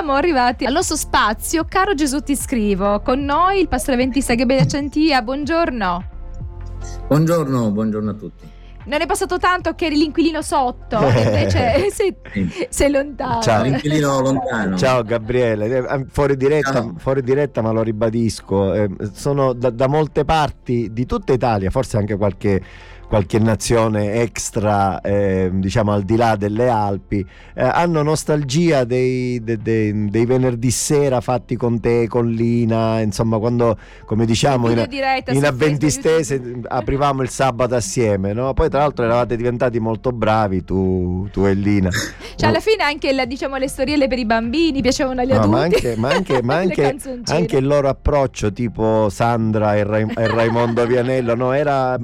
siamo arrivati al nostro spazio. Caro Gesù ti scrivo, con noi il pastore Ventista Gabriele Centia, buongiorno. Buongiorno, buongiorno a tutti. Non è passato tanto che eri l'inquilino sotto, invece sei, sei, lontano. Ciao. L'inquilino lontano. Ciao Gabriele, eh, fuori diretta, Ciao. fuori diretta ma lo ribadisco, eh, sono da, da molte parti di tutta Italia, forse anche qualche qualche nazione extra, eh, diciamo al di là delle Alpi, eh, hanno nostalgia dei, dei, dei, dei, venerdì sera fatti con te, con Lina, insomma quando, come diciamo, in, in avventistese aprivamo il sabato assieme, no? poi tra l'altro eravate diventati molto bravi tu, tu e Lina. Cioè alla fine anche la, diciamo, le storielle per i bambini piacevano agli no, adulti. Ma anche, ma anche, ma anche, anche il loro approccio tipo Sandra e, Ra- e Raimondo Vianello, no? era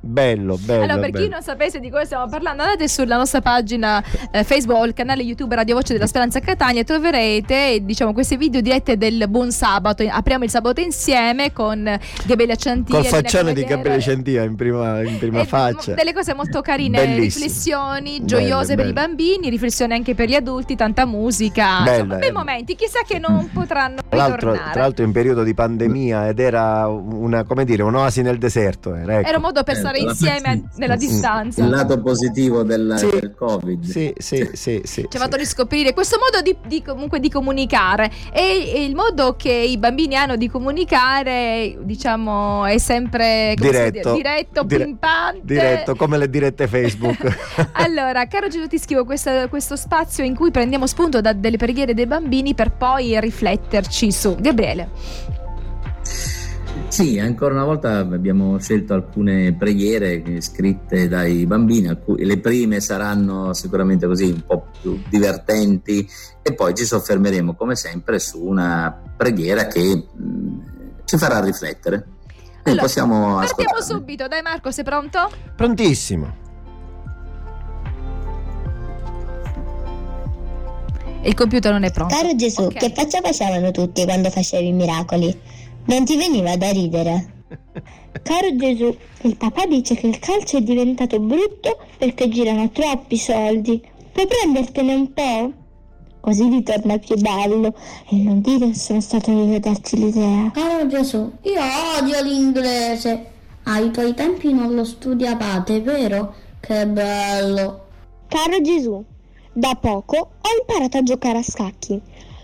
bello bello, bello. Allora, per bello. chi non sapesse di cosa stiamo parlando, andate sulla nostra pagina eh, Facebook, il canale YouTube Radio Voce della Speranza Catania, troverete diciamo questi video dirette del Buon Sabato. Apriamo il sabato insieme con Gabriele Centia. Col faccione di Gabriele Centia in prima, in prima faccia. Delle cose molto carine, Bellissimo. riflessioni gioiose bello, per bello. i bambini, riflessioni anche per gli adulti, tanta musica. Bello, insomma, bei eh. momenti, chissà che non potranno tra l'altro, tra l'altro in periodo di pandemia ed era una, come dire, un'oasi nel deserto. Era, ecco. era un modo per stare certo, insieme insieme nella distanza. Il lato positivo del, sì. del Covid. Sì, sì, sì. sì, Ci ha fatto riscoprire questo modo di, di, comunque di comunicare e, e, il modo che i bambini hanno di comunicare, diciamo, è sempre diretto, diretto Dire- pimpante. Diretto, come le dirette Facebook. allora, caro Gesù, ti scrivo questo, questo spazio in cui prendiamo spunto da delle preghiere dei bambini per poi rifletterci su. Gabriele. Sì, ancora una volta abbiamo scelto alcune preghiere scritte dai bambini, le prime saranno sicuramente così un po' più divertenti e poi ci soffermeremo come sempre su una preghiera che ci farà riflettere. Allora, possiamo partiamo subito, dai Marco, sei pronto? Prontissimo. Il computer non è pronto. Caro Gesù, okay. che faccia facevano tutti quando facevi i miracoli? Non ti veniva da ridere? Caro Gesù, il papà dice che il calcio è diventato brutto perché girano troppi soldi. Puoi prendertene un po'? Così ritorna più bello e non dire che sono stato io a darti l'idea. Caro Gesù, io odio l'inglese. Ai tuoi tempi non lo studiavate, vero? Che bello. Caro Gesù, da poco ho imparato a giocare a scacchi.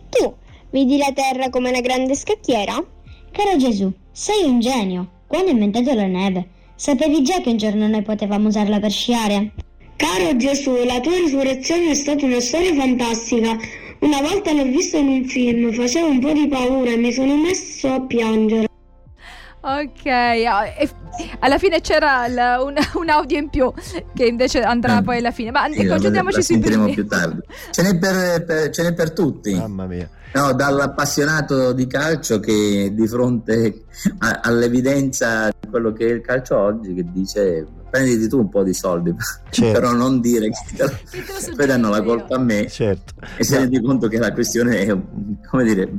Tu vedi la terra come una grande scacchiera? Caro Gesù, sei un genio. Quando hai inventato la neve, sapevi già che un giorno noi potevamo usarla per sciare? Caro Gesù, la tua risurrezione è stata una storia fantastica. Una volta l'ho vista in un film, facevo un po' di paura e mi sono messo a piangere. Ok, ah, alla fine c'era la, un, un, audio in più che invece andrà eh. poi alla fine. Ma sì, concentriamoci sui primi. più tardi. Ce n'è per, per, ce n'è per tutti. Mamma mia. No, dall'appassionato di calcio che di fronte a, all'evidenza di quello che è il calcio oggi, che dice prenditi tu un po' di soldi, certo. però non dire che poi danno la colpa a me certo. e si rendi conto che la questione è come dire,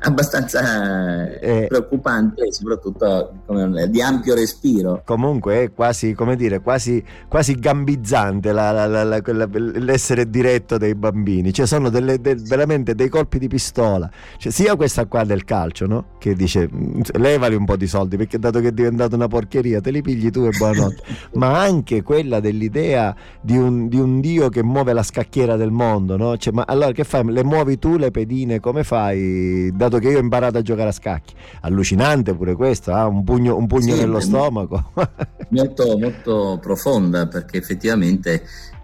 abbastanza eh, preoccupante e soprattutto come, di ampio respiro. Comunque è quasi, come dire, quasi, quasi gambizzante la, la, la, l'essere diretto dei bambini, cioè sono delle, de, veramente dei colpi di pistola, cioè, sia questa qua del calcio, no? che dice levali un po' di soldi perché dato che è diventata una porcheria te li pigli tu e buonanotte ma anche quella dell'idea di un, di un, Dio che muove la scacchiera del mondo, no? Cioè, ma allora che fai? Le muovi tu le pedine? Come fai? Dato che io ho imparato a giocare a scacchi. Allucinante pure questo, eh? un pugno, un pugno sì, nello stomaco. molto, molto profonda perché effettivamente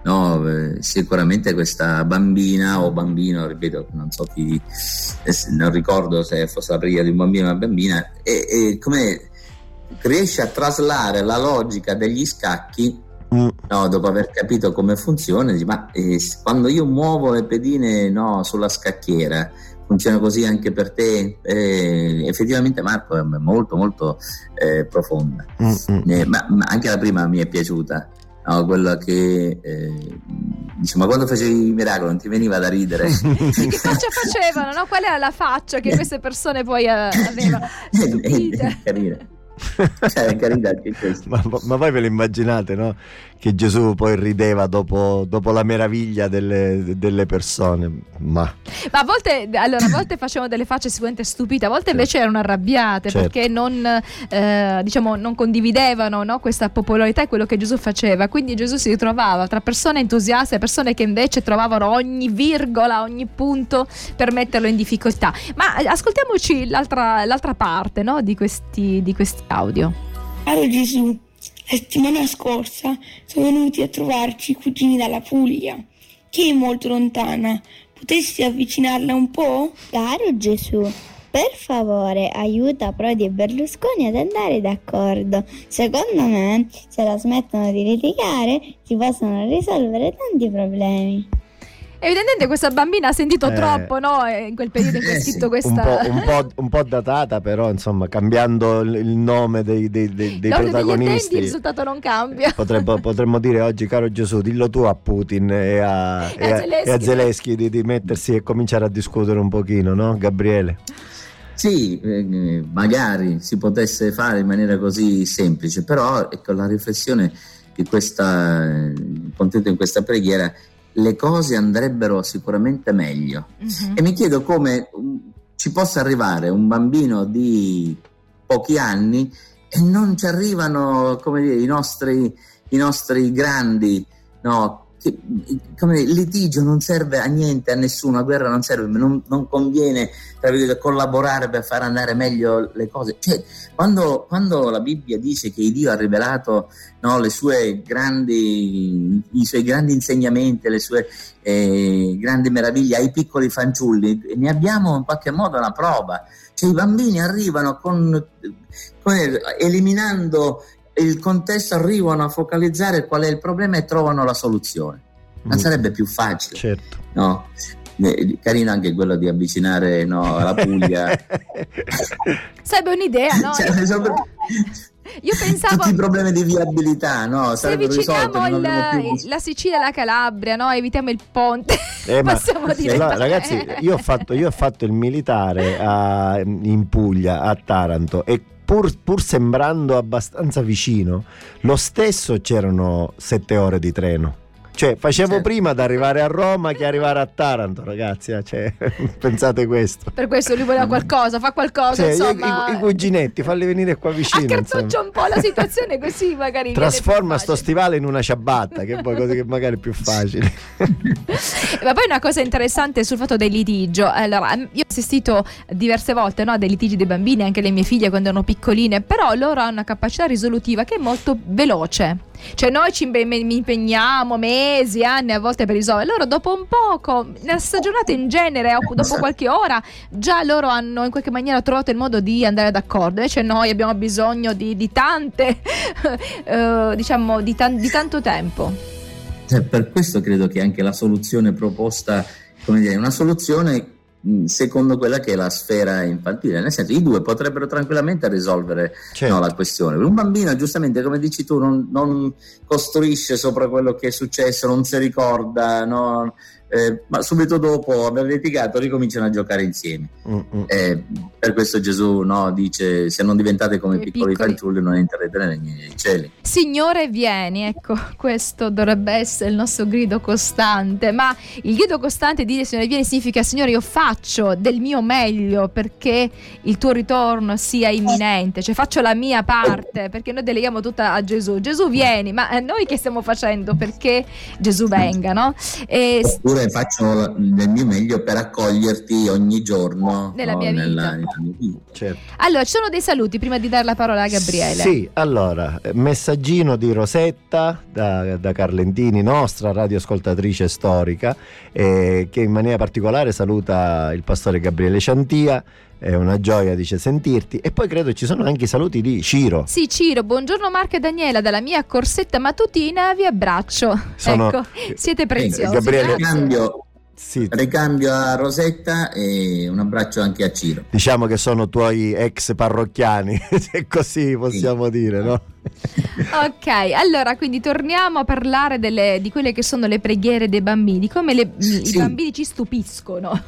No, eh, sicuramente questa bambina o bambino, ripeto, non so chi, eh, non ricordo se fosse la preghiera di un bambino o una bambina, e, e come riesce a traslare la logica degli scacchi mm. no, dopo aver capito come funziona dice, ma eh, quando io muovo le pedine no, sulla scacchiera funziona così anche per te? Eh, effettivamente Marco è molto molto eh, profonda. Mm, mm. Ma, ma, anche la prima mi è piaciuta no, quella che eh, dice ma quando facevi i miracoli non ti veniva da ridere? Che faccia facevano no? qual era la faccia che queste persone poi eh, avevano? È, è, è carina cioè, ma, ma, voi ve lo immaginate, no? Che Gesù poi rideva dopo, dopo la meraviglia delle, delle persone. Ma... Ma a volte, allora, a volte facevano delle facce sicuramente stupite, a volte invece erano arrabbiate Certo. perché non, eh, diciamo, non condividevano no, questa popolarità e quello che Gesù faceva. Quindi Gesù si ritrovava tra persone entusiaste e persone che invece trovavano ogni virgola, ogni punto per metterlo in difficoltà. Ma eh, ascoltiamoci l'altra, l'altra parte no, di, questi, di questi audio. Caro Gesù, la settimana scorsa sono venuti a trovarci i cugini dalla Puglia, che è molto lontana. Potresti avvicinarla un po'? Caro Gesù, per favore aiuta Prodi e Berlusconi ad andare d'accordo. Secondo me, se la smettono di litigare, si possono risolvere tanti problemi. Evidentemente questa bambina ha sentito Eh. troppo no, eh, in quel periodo in cui ha Eh, sì. scritto Un questa... po', un, po', un po' datata, però insomma, cambiando il nome dei, dei- dei- dei attenti, il protagonisti. risultato non cambia. Potremmo, potremmo dire oggi, caro Gesù, dillo tu a Putin e a, E a e a- Zelensky. e a Zelensky di, di mettersi e cominciare a discutere un pochino, no, Gabriele? Sì, eh, magari si potesse fare in maniera così semplice, però ecco, la riflessione di questa, eh, contenuta in questa preghiera, le cose andrebbero sicuramente meglio. Mhm. E mi chiedo come mm, ci possa arrivare un bambino di pochi anni e non ci arrivano come dire, i, nostri, i nostri grandi, no, che, come litigio non serve a niente, a nessuno, la guerra non serve, non, non conviene collaborare per far andare meglio le cose. Cioè, quando, quando la Bibbia dice che Dio ha rivelato no, grandi, i suoi grandi insegnamenti, le sue eh, grandi meraviglie ai piccoli fanciulli, ne abbiamo in qualche modo una prova. Cioè, i bambini arrivano con, con- eliminando il contesto, arrivano a focalizzare qual è il problema e trovano la soluzione. Non Mm, sarebbe più facile, Certo. no? Eh, Carino anche quello di avvicinare no, la Puglia. Sarebbe un'idea, no? Cioè, sono- Io pensavo tutti i problemi di viabilità, no? se avviciniamo il- la Sicilia e la Calabria, no? Evitiamo il ponte. Eh, ma- dire Allora, ragazzi, io ho fatto, io ho fatto il militare a- in Puglia, a Taranto, e pur, pur sembrando abbastanza vicino, lo stesso c'erano sette ore di treno. Cioè, facevo Certo. prima ad arrivare a Roma che arrivare a Taranto, ragazzi. eh, Cioè, pensate questo. Per questo lui voleva qualcosa, fa qualcosa, Cioè, insomma. i- i cuginetti, falli venire qua vicino. Accarzoccia un po' la situazione così magari Trasforma sto stivale in una ciabatta, che poi così che magari è più facile. Ma poi una cosa interessante sul fatto del litigio. Allora, io ho assistito diverse volte no, a dei litigi dei bambini, anche le mie figlie quando erano piccoline, però loro hanno una capacità risolutiva che è molto veloce. Cioè noi ci impegniamo mesi, anni a volte per risolvere. Loro dopo un poco, nella stessa giornata in genere, dopo qualche ora, già loro hanno in qualche maniera trovato il modo di andare d'accordo. Invece noi abbiamo bisogno di, di tante, eh, diciamo, di, tan- di tanto tempo. Cioè, per questo credo che anche la soluzione proposta, come dire, è una soluzione secondo quella che è la sfera infantile, nel senso i due potrebbero tranquillamente risolvere Certo. no, la questione. Un bambino, giustamente, come dici tu, non, non costruisce sopra quello che è successo, non si ricorda, no? Eh, ma subito dopo aver litigato ricominciano a giocare insieme. Mm, mm. Eh, per questo Gesù no, dice: Se non diventate come piccoli, piccoli. fanciulli, non entrerete nei miei cieli. Signore vieni, ecco, questo dovrebbe essere il nostro grido costante, ma il grido costante di dire Signore vieni significa Signore io faccio del mio meglio perché il tuo ritorno sia imminente, cioè faccio la mia parte perché noi deleghiamo tutta a Gesù. Gesù vieni, ma eh, noi che stiamo facendo perché Gesù venga, no? E Oppure faccio del mio meglio per accoglierti ogni giorno Nella no, mia vita. nella- nella mia vita. Certo. allora ci sono dei saluti prima di dare la parola a Gabriele. Sì, allora, eh, messaggino di Rosetta da, da Carlentini, nostra radioascoltatrice storica, eh, che in maniera particolare saluta il pastore Gabriele Ciantia. È una gioia, dice, sentirti. E poi credo ci sono anche i saluti di Ciro. Sì, Ciro, buongiorno Marco e Daniela dalla mia corsetta mattutina, vi abbraccio. Sono- ecco, siete preziosi. Gabriele- grazie. Ricambio, Sì, ricambio a Rosetta e un abbraccio anche a Ciro. diciamo che sono tuoi ex parrocchiani, se così possiamo dire, no? Ok, allora quindi torniamo a parlare delle- di quelle che sono le preghiere dei bambini, come le- i Sì. bambini ci stupiscono.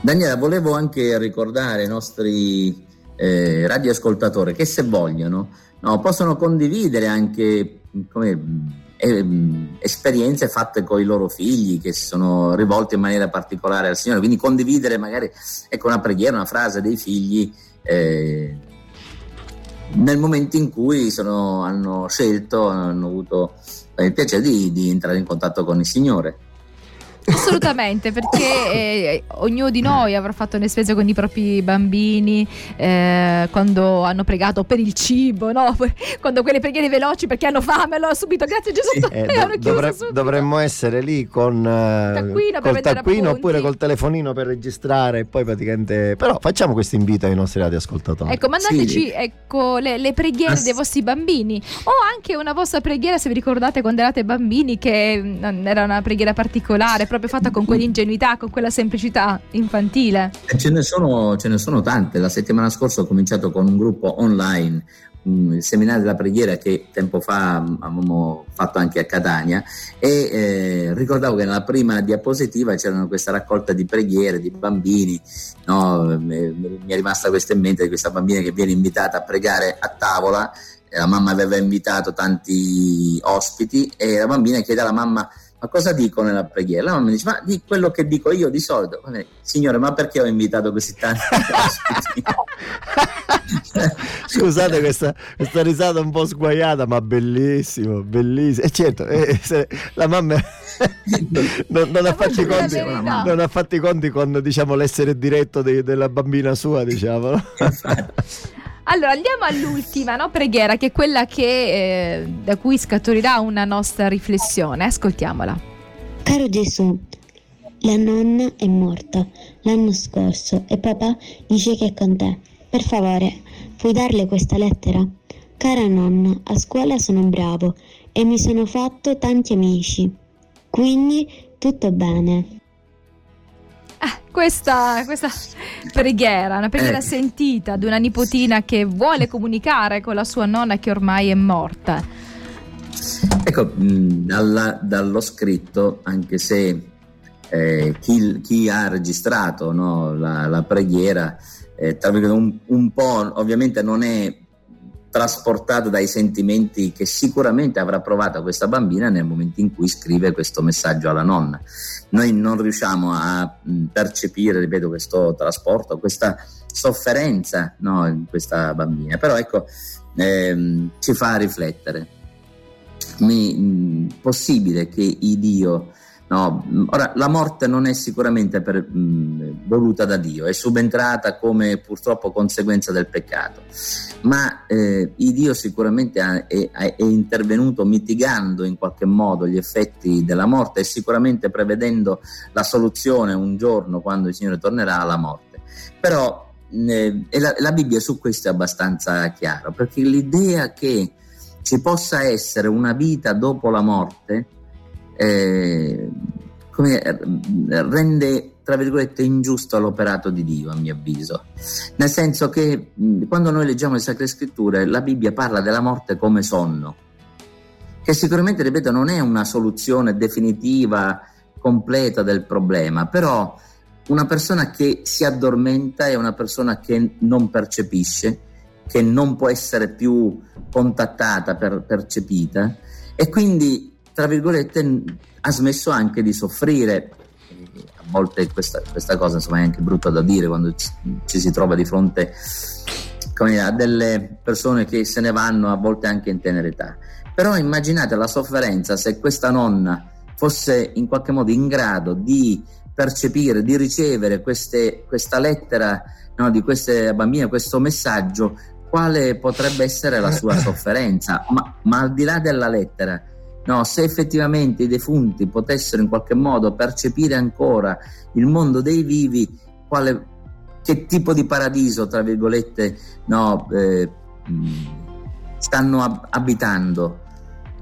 Daniela, volevo anche ricordare ai nostri eh, radioascoltatori che se vogliono no, possono condividere anche come, eh, esperienze fatte con i loro figli che sono rivolti in maniera particolare al Signore, quindi condividere magari ecco, una preghiera, una frase dei figli eh, nel momento in cui sono, hanno scelto, hanno avuto il piacere di, di entrare in contatto con il Signore. Assolutamente, perché eh, ognuno di noi avrà fatto un'esperienza con i propri bambini eh, quando hanno pregato per il cibo, no? quando quelle preghiere veloci perché hanno fame, allora subito grazie Gesù. Sì. Eh, do- dovre- dovremmo essere lì con eh, taccuino col taccuino oppure col telefonino per registrare e poi praticamente... Però facciamo questo invito ai nostri radioascoltatori. Ecco, mandateci sì. ecco, le, le, preghiere Ass- dei vostri bambini o anche una vostra preghiera se vi ricordate quando erate bambini che mm, era una preghiera particolare proprio fatta con quell'ingenuità, con quella semplicità infantile. Ce ne, sono, ce ne sono tante. La settimana scorsa ho cominciato con un gruppo online il seminario della preghiera che tempo fa avevamo fatto anche a Catania e eh, ricordavo che nella prima diapositiva c'era questa raccolta di preghiere di bambini no? mi è rimasta questa in mente di questa bambina che viene invitata a pregare a tavola la mamma aveva invitato tanti ospiti e la bambina chiede alla mamma ma cosa dico nella preghiera? La mamma dice, ma di quello che dico io di solito. Signore, ma perché ho invitato così tanti ospiti? Scusate questa, questa, risata un po' sguaiata, ma bellissimo, bellissimo. E certo, eh, la mamma non, non, ha fatti conti, non, ha fatti conti, con diciamo, l'essere diretto de, della bambina sua, diciamo. Allora andiamo all'ultima no? preghiera, che è quella che, eh, da cui scaturirà una nostra riflessione. Ascoltiamola. Caro Gesù, la nonna è morta l'anno scorso e papà dice che è con te. Per favore, puoi darle questa lettera? Cara nonna, a scuola sono bravo e mi sono fatto tanti amici. Quindi tutto bene. Ah, questa, questa, preghiera, una preghiera eh. sentita di una nipotina che vuole comunicare con la sua nonna che ormai è morta. Ecco, dalla, dallo scritto, anche se eh, chi, chi, ha registrato no, la, la, preghiera, eh, un, un po' ovviamente non è trasportato dai sentimenti che sicuramente avrà provato questa bambina nel momento in cui scrive questo messaggio alla nonna. Noi non riusciamo a percepire, ripeto, questo trasporto, questa sofferenza no, in questa bambina, però ecco, ehm, ci fa riflettere. Mi, mh, possibile che il Dio No, ora la morte non è sicuramente per, mh, voluta da Dio, è subentrata come purtroppo conseguenza del peccato, ma eh, Dio sicuramente ha, è, è, intervenuto mitigando in qualche modo gli effetti della morte e sicuramente prevedendo la soluzione un giorno quando il Signore tornerà alla morte. Però eh, la, la Bibbia su questo è abbastanza chiara, perché l'idea che ci possa essere una vita dopo la morte eh, come, rende tra virgolette ingiusto l'operato di Dio a mio avviso. Nel senso che quando noi leggiamo le sacre scritture la Bibbia parla della morte come sonno che sicuramente ripeto non è una soluzione definitiva completa del problema però una persona che si addormenta è una persona che non percepisce che non può essere più contattata per, percepita e quindi tra virgolette, ha smesso anche di soffrire. A volte questa, questa cosa insomma, è anche brutta da dire quando ci, ci si trova di fronte dire, a delle persone che se ne vanno a volte anche in tenera età. Però immaginate la sofferenza se questa nonna fosse in qualche modo in grado di percepire, di ricevere queste, questa lettera no, di queste bambine, questo messaggio, quale potrebbe essere la sua sofferenza. Ma, ma al di là della lettera, No, se effettivamente i defunti potessero in qualche modo percepire ancora il mondo dei vivi, quale, che tipo di paradiso, tra virgolette, no, eh, stanno ab- abitando.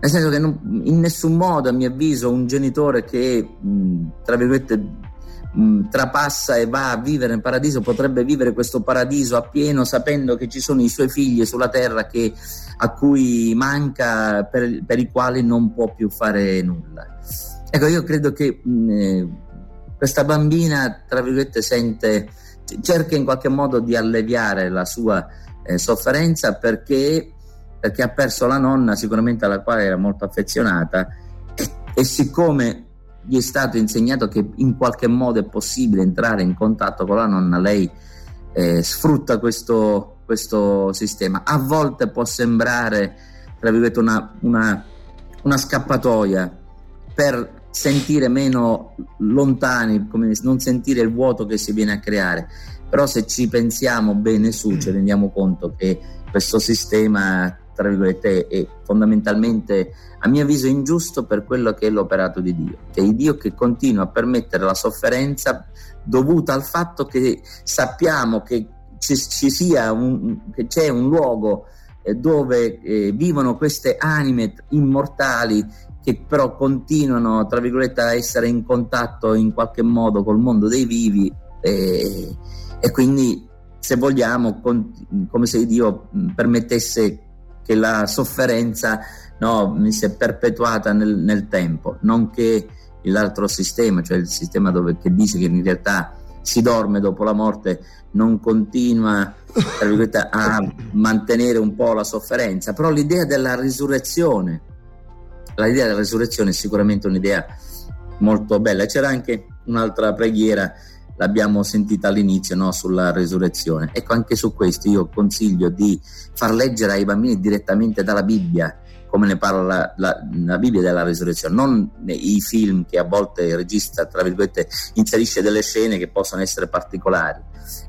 Nel senso che non, in nessun modo, a mio avviso, un genitore che, mh, tra virgolette, mh, trapassa e va a vivere in paradiso potrebbe vivere questo paradiso appieno sapendo che ci sono i suoi figli sulla terra che, a cui manca, per, per, i quali non può più fare nulla. Ecco, io credo che mh, eh, questa bambina, tra virgolette, sente, cerca in qualche modo di alleviare la sua eh, sofferenza perché perché ha perso la nonna sicuramente alla quale era molto affezionata e siccome gli è stato insegnato che in qualche modo è possibile entrare in contatto con la nonna, lei eh, sfrutta questo, questo, sistema. A volte può sembrare, tra virgolette, una, una, una scappatoia per sentire meno lontani, non sentire il vuoto che si viene a creare. Però se ci pensiamo bene su, ci rendiamo conto che questo sistema, tra virgolette, è fondamentalmente, a mio avviso, ingiusto per quello che è l'operato di Dio. Che è Dio che continua a permettere la sofferenza dovuta al fatto che sappiamo che ci, ci sia un, che c'è un luogo eh, dove eh, vivono queste anime immortali che però continuano, tra virgolette, a essere in contatto in qualche modo col mondo dei vivi e, e quindi, se vogliamo, con, come se Dio permettesse che la sofferenza no, sia perpetuata nel, nel, tempo, non che l'altro sistema, cioè il sistema dove, che dice che in realtà si dorme dopo la morte, non continua a mantenere un po' la sofferenza, però l'idea della risurrezione l'idea della resurrezione è sicuramente un'idea molto bella. C'era anche un'altra preghiera, l'abbiamo sentita all'inizio, no? sulla resurrezione. Ecco, anche su questo io consiglio di far leggere ai bambini direttamente dalla Bibbia come ne parla la, la, la, Bibbia della risurrezione, non i film che a volte il regista, tra virgolette, inserisce delle scene che possono essere particolari.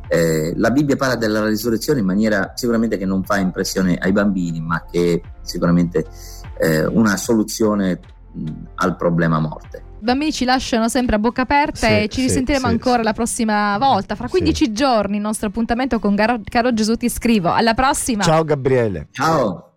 Eh, la Bibbia parla della risurrezione in maniera sicuramente che non fa impressione ai bambini, ma che sicuramente eh, una soluzione mh, al problema morte. I bambini ci lasciano sempre a bocca aperta sì, e ci risentiremo sì, ancora sì. la prossima volta. Fra 15 giorni il nostro appuntamento con Caro Gesù ti scrivo. Alla prossima. Ciao Gabriele. Ciao.